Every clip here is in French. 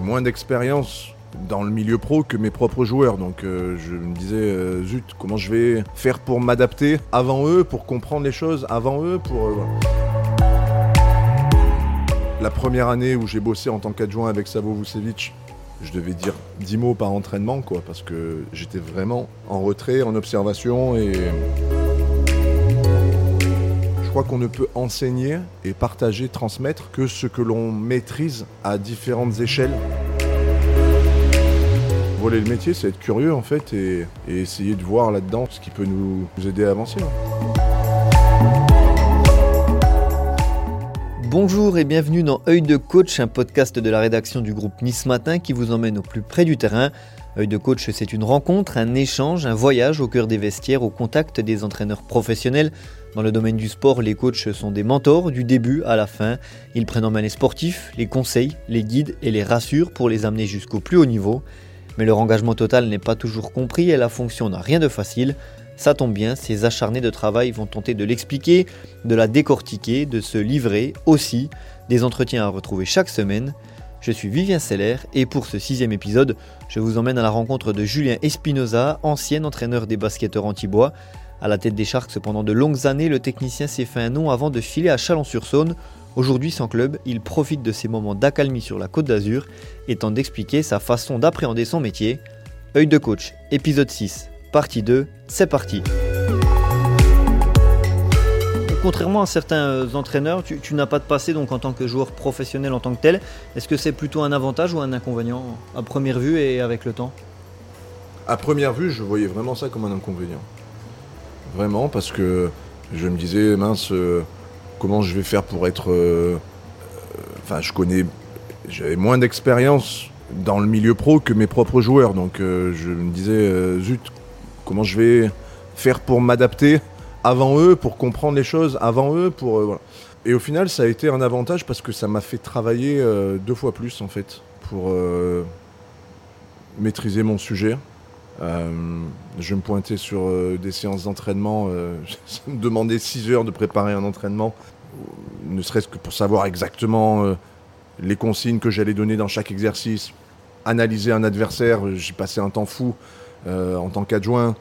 moins d'expérience dans le milieu pro que mes propres joueurs. Donc euh, je me disais, euh, zut, comment je vais faire pour m'adapter avant eux, pour comprendre les choses avant eux, pour... euh. La première année où j'ai bossé en tant qu'adjoint avec Savo Vucevic, je devais dire 10 mots par entraînement, quoi, parce que j'étais vraiment en retrait, en observation et. Je crois qu'on ne peut enseigner et partager, transmettre que ce que l'on maîtrise à différentes échelles. Voler le métier, c'est être curieux en fait et, essayer de voir là-dedans ce qui peut nous, nous aider à avancer. hein. Bonjour et bienvenue dans Œil de coach, un podcast de la rédaction du groupe Nice Matin qui vous emmène au plus près du terrain. Œil de coach, c'est une rencontre, un échange, un voyage au cœur des vestiaires, au contact des entraîneurs professionnels. Dans le domaine du sport, les coachs sont des mentors du début à la fin. Ils prennent en main les sportifs, les conseillent, les guident et les rassurent pour les amener jusqu'au plus haut niveau. Mais leur engagement total n'est pas toujours compris et la fonction n'a rien de facile. Ça tombe bien, ces acharnés de travail vont tenter de l'expliquer, de la décortiquer, de se livrer aussi. Des entretiens à retrouver chaque semaine. Je suis Vivien Seller et pour ce sixième épisode, je vous emmène à la rencontre de Julien Espinoza, ancien entraîneur des basketteurs anti-bois. À la tête des Sharks pendant de longues années, le technicien s'est fait un nom avant de filer à Chalon-sur-Saône. Aujourd'hui sans club, il profite de ces moments d'accalmie sur la côte d'Azur et tente d'expliquer sa façon d'appréhender son métier. Œil de coach, épisode 6, partie 2, c'est parti. Contrairement à certains entraîneurs, tu, tu n'as pas de passé donc en tant que joueur professionnel en tant que tel. Est-ce que c'est plutôt un avantage ou un inconvénient à première vue et avec le temps? À première vue, je voyais vraiment ça comme un inconvénient. Vraiment, parce que je me disais, mince, euh, comment je vais faire pour être. euh, euh, Enfin, je connais. J'avais moins d'expérience dans le milieu pro que mes propres joueurs. Donc, je me disais, zut, comment je vais faire pour m'adapter avant eux, pour comprendre les choses avant eux, pour. Et au final, ça a été un avantage parce que ça m'a fait travailler deux fois plus, en fait, pour maîtriser mon sujet. Euh, je me pointais sur euh, des séances d'entraînement. euh, ça me demandait 6 heures de préparer un entraînement, euh, ne serait-ce que pour savoir exactement euh, les consignes que j'allais donner dans chaque exercice, analyser un adversaire. J'ai passé un temps fou euh, en tant qu'adjoint.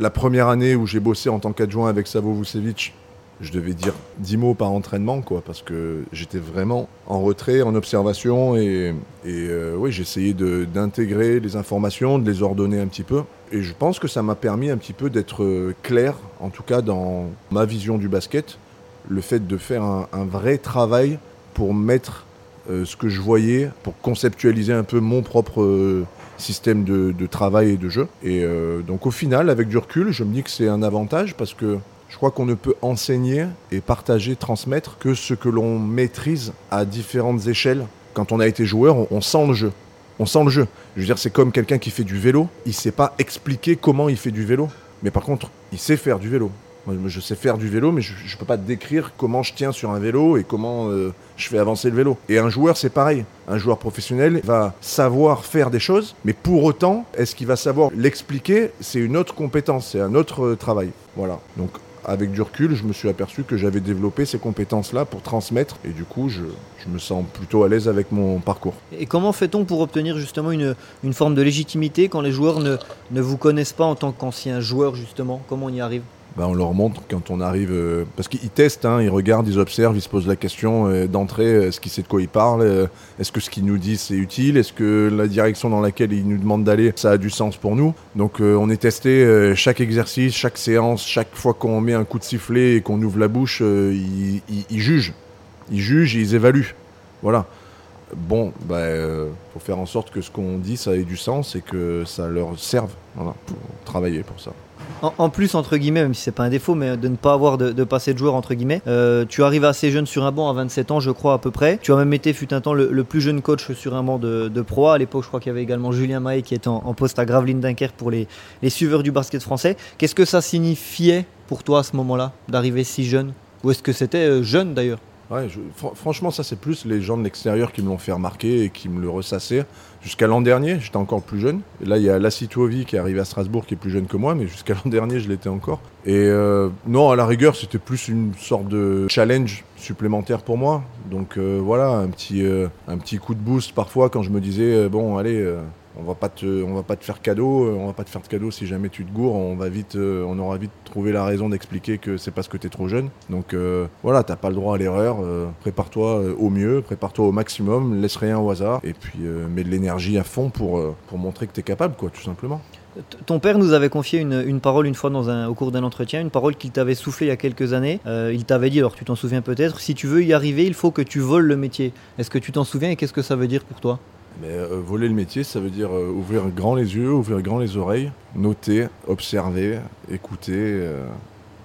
La première année où j'ai bossé en tant qu'adjoint avec Savo Vucevic, je devais dire 10 mots par entraînement, quoi, parce que j'étais vraiment en retrait, en observation, et, et euh, oui, j'essayais d'intégrer les informations, de les ordonner un petit peu. Et je pense que ça m'a permis un petit peu d'être euh, clair, en tout cas dans ma vision du basket, le fait de faire un, vrai travail pour mettre euh, ce que je voyais, pour conceptualiser un peu mon propre euh, système de, travail et de jeu. Et donc au final, avec du recul, je me dis que c'est un avantage parce que je crois qu'on ne peut enseigner et partager, transmettre que ce que l'on maîtrise à différentes échelles. Quand on a été joueur, on, sent le jeu. On sent le jeu. Je veux dire, c'est comme quelqu'un qui fait du vélo. Il ne sait pas expliquer comment il fait du vélo. Mais par contre, il sait faire du vélo. Moi, je sais faire du vélo, mais je ne peux pas décrire comment je tiens sur un vélo et comment euh, je fais avancer le vélo. Et un joueur, c'est pareil. Un joueur professionnel va savoir faire des choses, mais pour autant, est-ce qu'il va savoir l'expliquer? C'est une autre compétence, c'est un autre euh, travail. Voilà. Donc, avec du recul, je me suis aperçu que j'avais développé ces compétences-là pour transmettre, et du coup, je, je me sens plutôt à l'aise avec mon parcours. Et comment fait-on pour obtenir justement une, une forme de légitimité quand les joueurs ne, ne vous connaissent pas en tant qu'ancien joueur justement? Comment on y arrive? Ben, on leur montre quand on arrive, euh, parce qu'ils testent, hein, ils regardent, ils observent, ils se posent la question euh, d'entrée, euh, est-ce qu'il sait de quoi il parle, euh, est-ce que ce qu'il nous dit c'est utile, est-ce que la direction dans laquelle il nous demande d'aller, ça a du sens pour nous. Donc on est testé chaque exercice, chaque séance, chaque fois qu'on met un coup de sifflet et qu'on ouvre la bouche, ils, ils- ils jugent, ils jugent et ils évaluent. Voilà. Bon, bah, euh, faut faire en sorte que ce qu'on dit, ça ait du sens et que ça leur serve. Pour travailler pour ça. En, plus, entre guillemets, même si c'est pas un défaut, mais de ne pas avoir de, passé de joueur, entre guillemets, euh, tu arrives assez jeune sur un banc à 27 ans, je crois, à peu près. Tu as même été, fut un temps, le, plus jeune coach sur un banc de, de Pro. À l'époque, je crois qu'il y avait également Julien Mahé qui était en, poste à Gravelines Dunkerque pour les, les suiveurs du basket français. Qu'est-ce que ça signifiait pour toi à ce moment-là, d'arriver si jeune? Ou est-ce que c'était euh, jeune d'ailleurs? Franchement, ça, c'est plus les gens de l'extérieur qui me l'ont fait remarquer et qui me le ressassaient. Jusqu'à l'an dernier, j'étais encore plus jeune. Là, il y a Lassitovi qui est à Strasbourg, qui est plus jeune que moi, mais jusqu'à l'an dernier, je l'étais encore. Et euh, non, à la rigueur, c'était plus une sorte de challenge supplémentaire pour moi. Donc euh, voilà, un petit, euh, un petit coup de boost parfois quand je me disais, bon, allez on va pas te, on va pas te faire cadeau, euh, on va pas te faire de cadeau si jamais tu te gourres, on va vite, euh, on aura vite trouvé la raison d'expliquer que c'est parce que tu es trop jeune. Donc euh, voilà, t'as pas le droit à l'erreur, prépare-toi au mieux, prépare-toi au maximum, laisse rien au hasard, et puis mets de l'énergie à fond pour, pour montrer que tu es capable, quoi, tout simplement. Ton père nous avait confié une, parole une fois dans un, au cours d'un entretien, une parole qu'il t'avait soufflé il y a quelques années. il t'avait dit, alors tu t'en souviens peut-être, si tu veux y arriver, il faut que tu voles le métier. Est-ce que tu t'en souviens et qu'est-ce que ça veut dire pour toi? Mais euh, voler le métier, ça veut dire euh, ouvrir grand les yeux, ouvrir grand les oreilles, noter, observer, écouter, euh,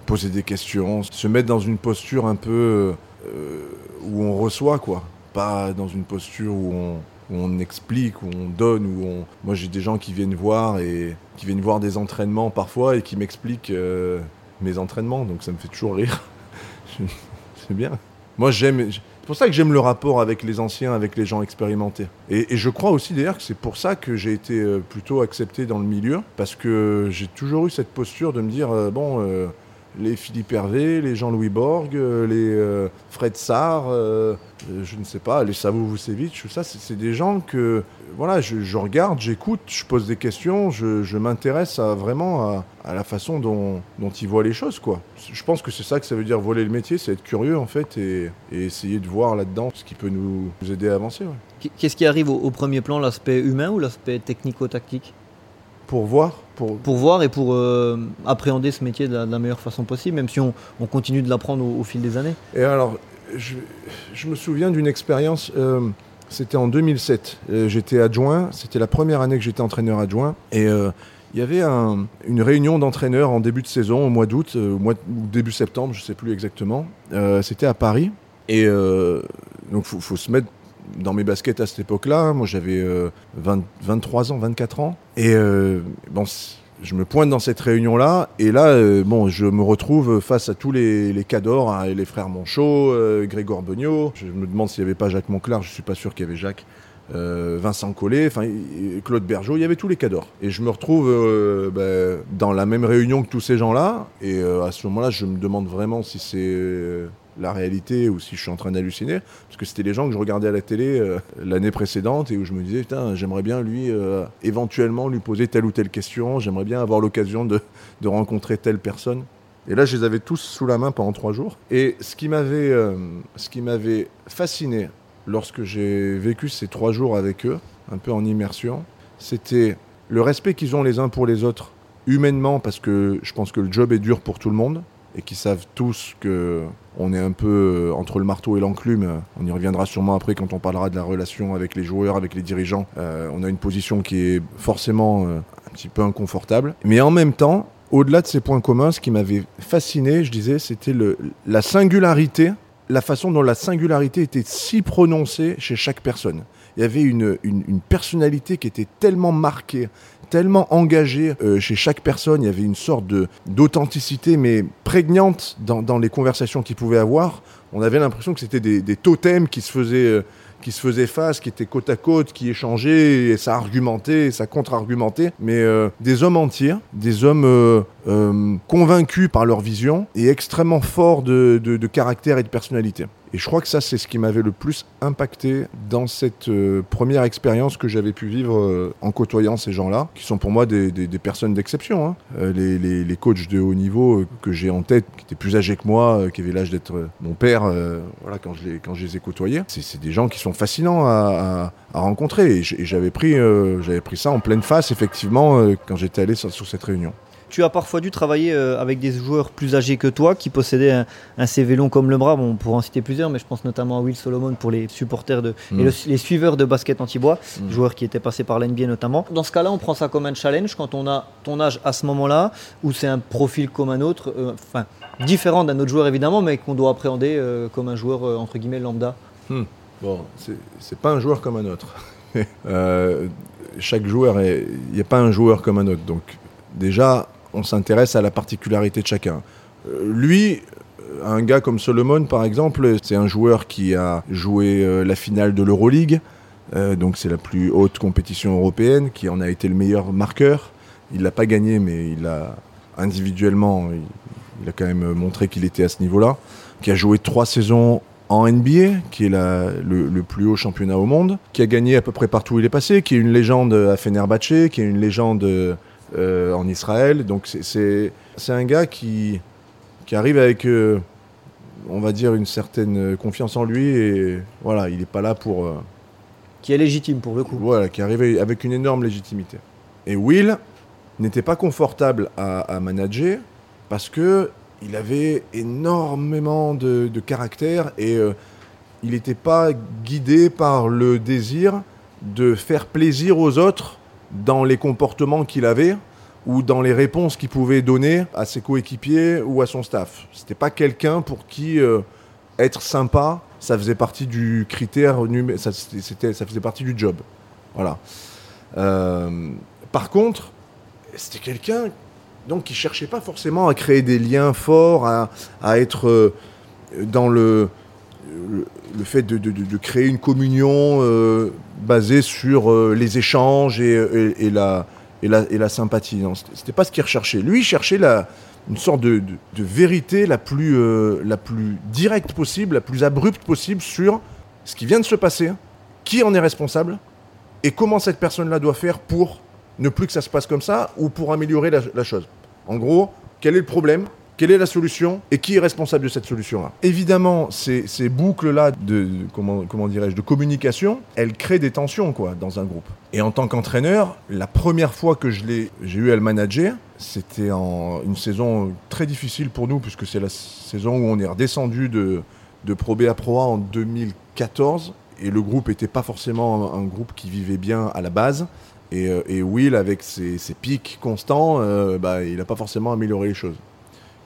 poser des questions, se mettre dans une posture un peu où on reçoit, quoi. Pas dans une posture où on, explique, où on donne, où on. Moi, j'ai des gens qui viennent voir et qui viennent voir des entraînements parfois et qui m'expliquent mes entraînements, donc ça me fait toujours rire. C'est bien. Moi, j'aime. C'est pour ça que j'aime le rapport avec les anciens, avec les gens expérimentés. Et, je crois aussi d'ailleurs que c'est pour ça que j'ai été euh, plutôt accepté dans le milieu, parce que j'ai toujours eu cette posture de me dire, euh, bon, euh, les Philippe Hervé, les Jean-Louis Borg, les Fred Sarr, je ne sais pas, les Savo Vucevic, tout ça, c'est des gens que voilà, je, regarde, j'écoute, je pose des questions, je, m'intéresse vraiment à, la façon dont, ils voient les choses. quoi. Je pense que c'est ça que ça veut dire voler le métier, c'est être curieux en fait et, essayer de voir là-dedans ce qui peut nous, aider à avancer. Qu'est-ce qui arrive au, premier plan, l'aspect humain ou l'aspect technico-tactique? Pour voir pour... pour voir et pour euh, appréhender ce métier de la, meilleure façon possible, même si on, continue de l'apprendre au, fil des années. Et alors, je, me souviens d'une expérience. Euh, c'était en 2007. Euh, j'étais adjoint. C'était la première année que j'étais entraîneur adjoint. Et il y avait une réunion d'entraîneurs en début de saison, au mois d'août, au mois début septembre, je ne sais plus exactement. C'était à Paris. Et donc, il faut, se mettre dans mes baskets à cette époque-là. Moi, j'avais 23 ans, 24 ans. Et bon, je me pointe dans cette réunion-là, et là, euh, bon, je me retrouve face à tous les, les cadors, hein, les frères Monchot, euh, Grégor Beugnot. Je me demande s'il n'y avait pas Jacques Monclar, je ne suis pas sûr qu'il y avait Jacques. Euh, Vincent Collet, enfin Claude Bergeau, il y avait tous les cadors. Et je me retrouve ben, dans la même réunion que tous ces gens-là, et à ce moment-là, je me demande vraiment si c'est la réalité ou si je suis en train d'halluciner. Parce que c'était les gens que je regardais à la télé euh, l'année précédente et où je me disais, putain, j'aimerais bien lui, euh, éventuellement, lui poser telle ou telle question. J'aimerais bien avoir l'occasion de, rencontrer telle personne. Et là, je les avais tous sous la main pendant trois jours. Et ce qui m'avait, euh, ce qui m'avait fasciné lorsque j'ai vécu ces trois jours avec eux, un peu en immersion, c'était le respect qu'ils ont les uns pour les autres, humainement, parce que je pense que le job est dur pour tout le monde et qui savent tous que on est un peu euh, entre le marteau et l'enclume. On y reviendra sûrement après quand on parlera de la relation avec les joueurs, avec les dirigeants. Euh, on a une position qui est forcément euh, un petit peu inconfortable. Mais en même temps, au-delà de ces points communs, ce qui m'avait fasciné, je disais, c'était la singularité, la façon dont la singularité était si prononcée chez chaque personne. Il y avait une, une personnalité qui était tellement marquée, tellement engagé euh, chez chaque personne. Il y avait une sorte d'authenticité, mais prégnante dans, les conversations qu'ils pouvaient avoir. On avait l'impression que c'était des, totems qui se faisaient. Euh, qui se faisaient face, qui étaient côte à côte, qui échangeaient, et ça argumentait, et ça contre-argumentait, mais euh, des hommes entiers, des hommes convaincus par leur vision et extrêmement forts de caractère et de personnalité. Et je crois que ça, c'est ce qui m'avait le plus impacté dans cette euh, première expérience que j'avais pu vivre euh, en côtoyant ces gens-là, qui sont pour moi des, personnes d'exception. Hein. Euh, les, coachs de haut niveau que j'ai en tête, qui étaient plus âgés que moi, qui avaient l'âge d'être mon père, voilà, quand, je les, quand je les ai côtoyés, c'est des gens qui sont fascinants à, rencontrer. Et j'avais pris, j'avais pris ça en pleine face, effectivement, quand j'étais allé sur cette réunion. Tu as parfois dû travailler euh, avec des joueurs plus âgés que toi qui possédaient un, un CV long comme le bras. Bon, on pourrait en citer plusieurs, mais je pense notamment à Will Solomon pour les supporters de, et mm. les suiveurs de basket anti-bois, mm. joueurs qui étaient passés par l'NBA notamment. Dans ce cas-là, on prend ça comme un challenge quand on a ton âge à ce moment-là, ou c'est un profil comme un autre, euh, enfin différent d'un autre joueur évidemment, mais qu'on doit appréhender euh, comme un joueur entre guillemets lambda. Hmm. Bon, c'est pas un joueur comme un autre. chaque joueur, il n'y a pas un joueur comme un autre. Donc déjà, on s'intéresse à la particularité de chacun. Euh, lui, un gars comme Solomon, par exemple, c'est un joueur qui a joué euh, la finale de l'Euroleague, euh, donc c'est la plus haute compétition européenne, qui en a été le meilleur marqueur. Il l'a pas gagné, mais il a individuellement, il, a quand même montré qu'il était à ce niveau-là. Qui a joué trois saisons en NBA, qui est le, plus haut championnat au monde, qui a gagné à peu près partout où il est passé, qui est une légende à Fenerbahçe, qui est une légende euh, en Israël. Donc c'est un gars qui, qui arrive avec, euh, on va dire, une certaine confiance en lui et voilà, il n'est pas là pour. Euh, qui est légitime pour le coup. Voilà, qui arrive avec une énorme légitimité. Et Will n'était pas confortable à, manager parce que il avait énormément de, caractère et il n'était pas guidé par le désir de faire plaisir aux autres dans les comportements qu'il avait ou dans les réponses qu'il pouvait donner à ses coéquipiers ou à son staff. C'était pas quelqu'un pour qui euh, être sympa, ça faisait partie du critère, ça, c'était, ça faisait partie du job. Voilà. Euh, par contre, c'était quelqu'un donc qui cherchait pas forcément à créer des liens forts, à, être euh, dans le, le, fait de, créer une communion basée sur les échanges et la et la, et sympathie. C'était pas ce qu'il recherchait. Lui, il cherchait une sorte de, vérité la plus, euh, directe possible, la plus abrupte possible sur ce qui vient de se passer, qui en est responsable, et comment cette personne-là doit faire pour ne plus que ça se passe comme ça, ou pour améliorer la chose. En gros, quel est le problème quelle est la solution et qui est responsable de cette solution-là Évidemment, ces, boucles-là de, comment, dirais-je de communication, elles créent des tensions quoi dans un groupe. Et en tant qu'entraîneur, la première fois que je l'ai, j'ai eu à le manager, c'était en une saison très difficile pour nous puisque c'est la saison où on est redescendu de de Pro B à Pro A en 2014 et le groupe n'était pas forcément un, groupe qui vivait bien à la base. Et, euh, Will, avec ses, ses pics constants, euh, bah, il n'a pas forcément amélioré les choses.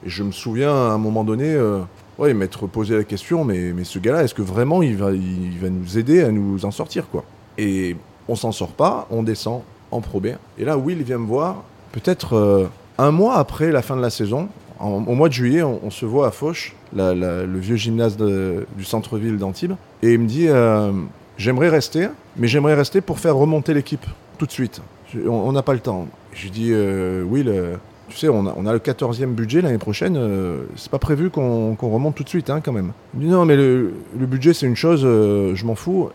Et je me souviens à un moment donné, euh, m'être posé la question, mais, ce gars-là, est-ce que vraiment il va, nous aider à nous en sortir quoi? Et on s'en sort pas, on descend en Pro. Et là, Will vient me voir, peut-être euh, un mois après la fin de la saison, au mois de juillet, on, se voit à Foch, le vieux gymnase du centre-ville d'Antibes, et il me dit euh, J'aimerais rester, mais j'aimerais rester pour faire remonter l'équipe tout de suite. on n'a pas le temps. Je lui dis Will, tu sais, on a, le 14e budget l'année prochaine, euh, c'est pas prévu qu'on remonte tout de suite, hein, quand même. Non, mais le, budget, c'est une chose, euh, je m'en fous.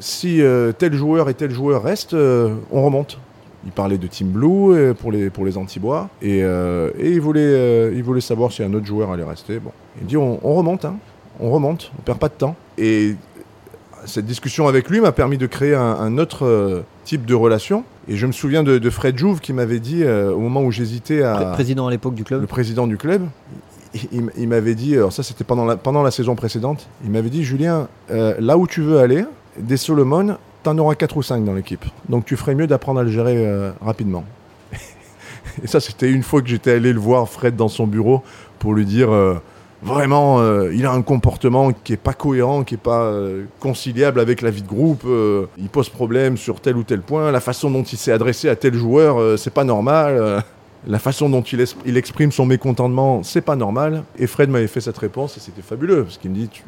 Si euh, tel joueur et tel joueur restent, on remonte. Il parlait de Team Blue pour les, Antibois, et, il, voulait, savoir si un autre joueur allait rester. Bon. Il dit on, remonte, hein, on remonte, on perd pas de temps. Et cette discussion avec lui m'a permis de créer un, autre type de relation. Et je me souviens de, Fred Jouve qui m'avait dit, euh, au moment où j'hésitais à... Le président à l'époque du club Le président du club. Il, m'avait dit, alors ça c'était pendant la, pendant la saison précédente, il m'avait dit, Julien, euh, là où tu veux aller, des Solomon, t'en auras 4 ou 5 dans l'équipe. Donc tu ferais mieux d'apprendre à le gérer rapidement. Et ça c'était une fois que j'étais allé le voir, Fred, dans son bureau, pour lui dire vraiment, euh, il a un comportement qui est pas cohérent, qui est pas euh, conciliable avec la vie de groupe. Euh, il pose problème sur tel ou tel point. La façon dont il s'est adressé à tel joueur, c'est pas normal. la façon dont il, exprime son mécontentement, c'est pas normal. Et Fred m'avait fait cette réponse et c'était fabuleux parce qu'il me dit tu,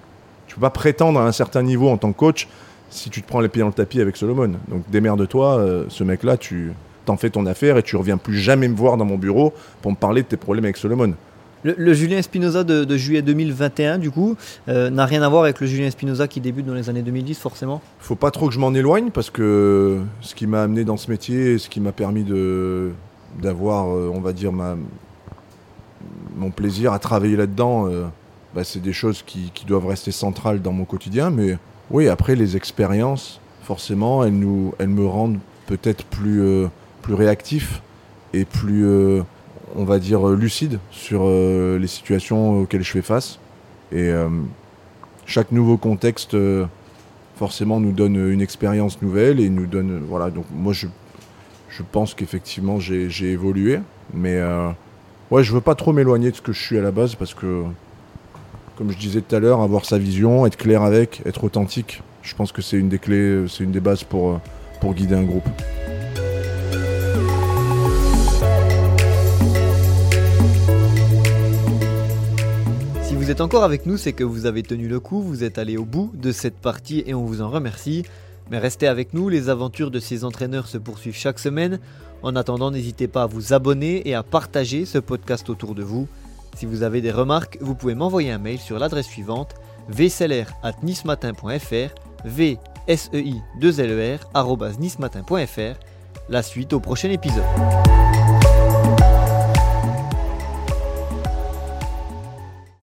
tu peux pas prétendre à un certain niveau en tant que coach si tu te prends les pieds dans le tapis avec Solomon. Donc démerde-toi, ce mec-là, tu t'en fais ton affaire et tu reviens plus jamais me voir dans mon bureau pour me parler de tes problèmes avec Solomon. Le, Julien Espinoza de, juillet 2021, du coup, euh, n'a rien à voir avec le Julien Espinoza qui débute dans les années 2010, forcément Faut pas trop que je m'en éloigne parce que ce qui m'a amené dans ce métier, ce qui m'a permis d'avoir, euh, on va dire, mon plaisir à travailler là-dedans, euh, bah, c'est des choses qui, doivent rester centrales dans mon quotidien. Mais oui, après, les expériences, forcément, elles me rendent peut-être plus, plus réactif et plus on va dire, euh, lucide sur euh, les situations auxquelles je fais face. Et euh, chaque nouveau contexte, forcément, nous donne une expérience nouvelle et nous donne. Voilà, donc moi, je, pense qu'effectivement, j'ai évolué. Mais ouais, je veux pas trop m'éloigner de ce que je suis à la base parce que, comme je disais tout à l'heure, avoir sa vision, être clair avec, être authentique, je pense que c'est une des clés, c'est une des bases pour guider un groupe. Êtes encore avec nous, c'est que vous avez tenu le coup, vous êtes allé au bout de cette partie et on vous en remercie. Mais restez avec nous, les aventures de ces entraîneurs se poursuivent chaque semaine. En attendant, n'hésitez pas à vous abonner et à partager ce podcast autour de vous. Si vous avez des remarques, vous pouvez m'envoyer un mail sur l'adresse suivante vclr@nismatin.fr v s e i 2 l e r. La suite au prochain épisode.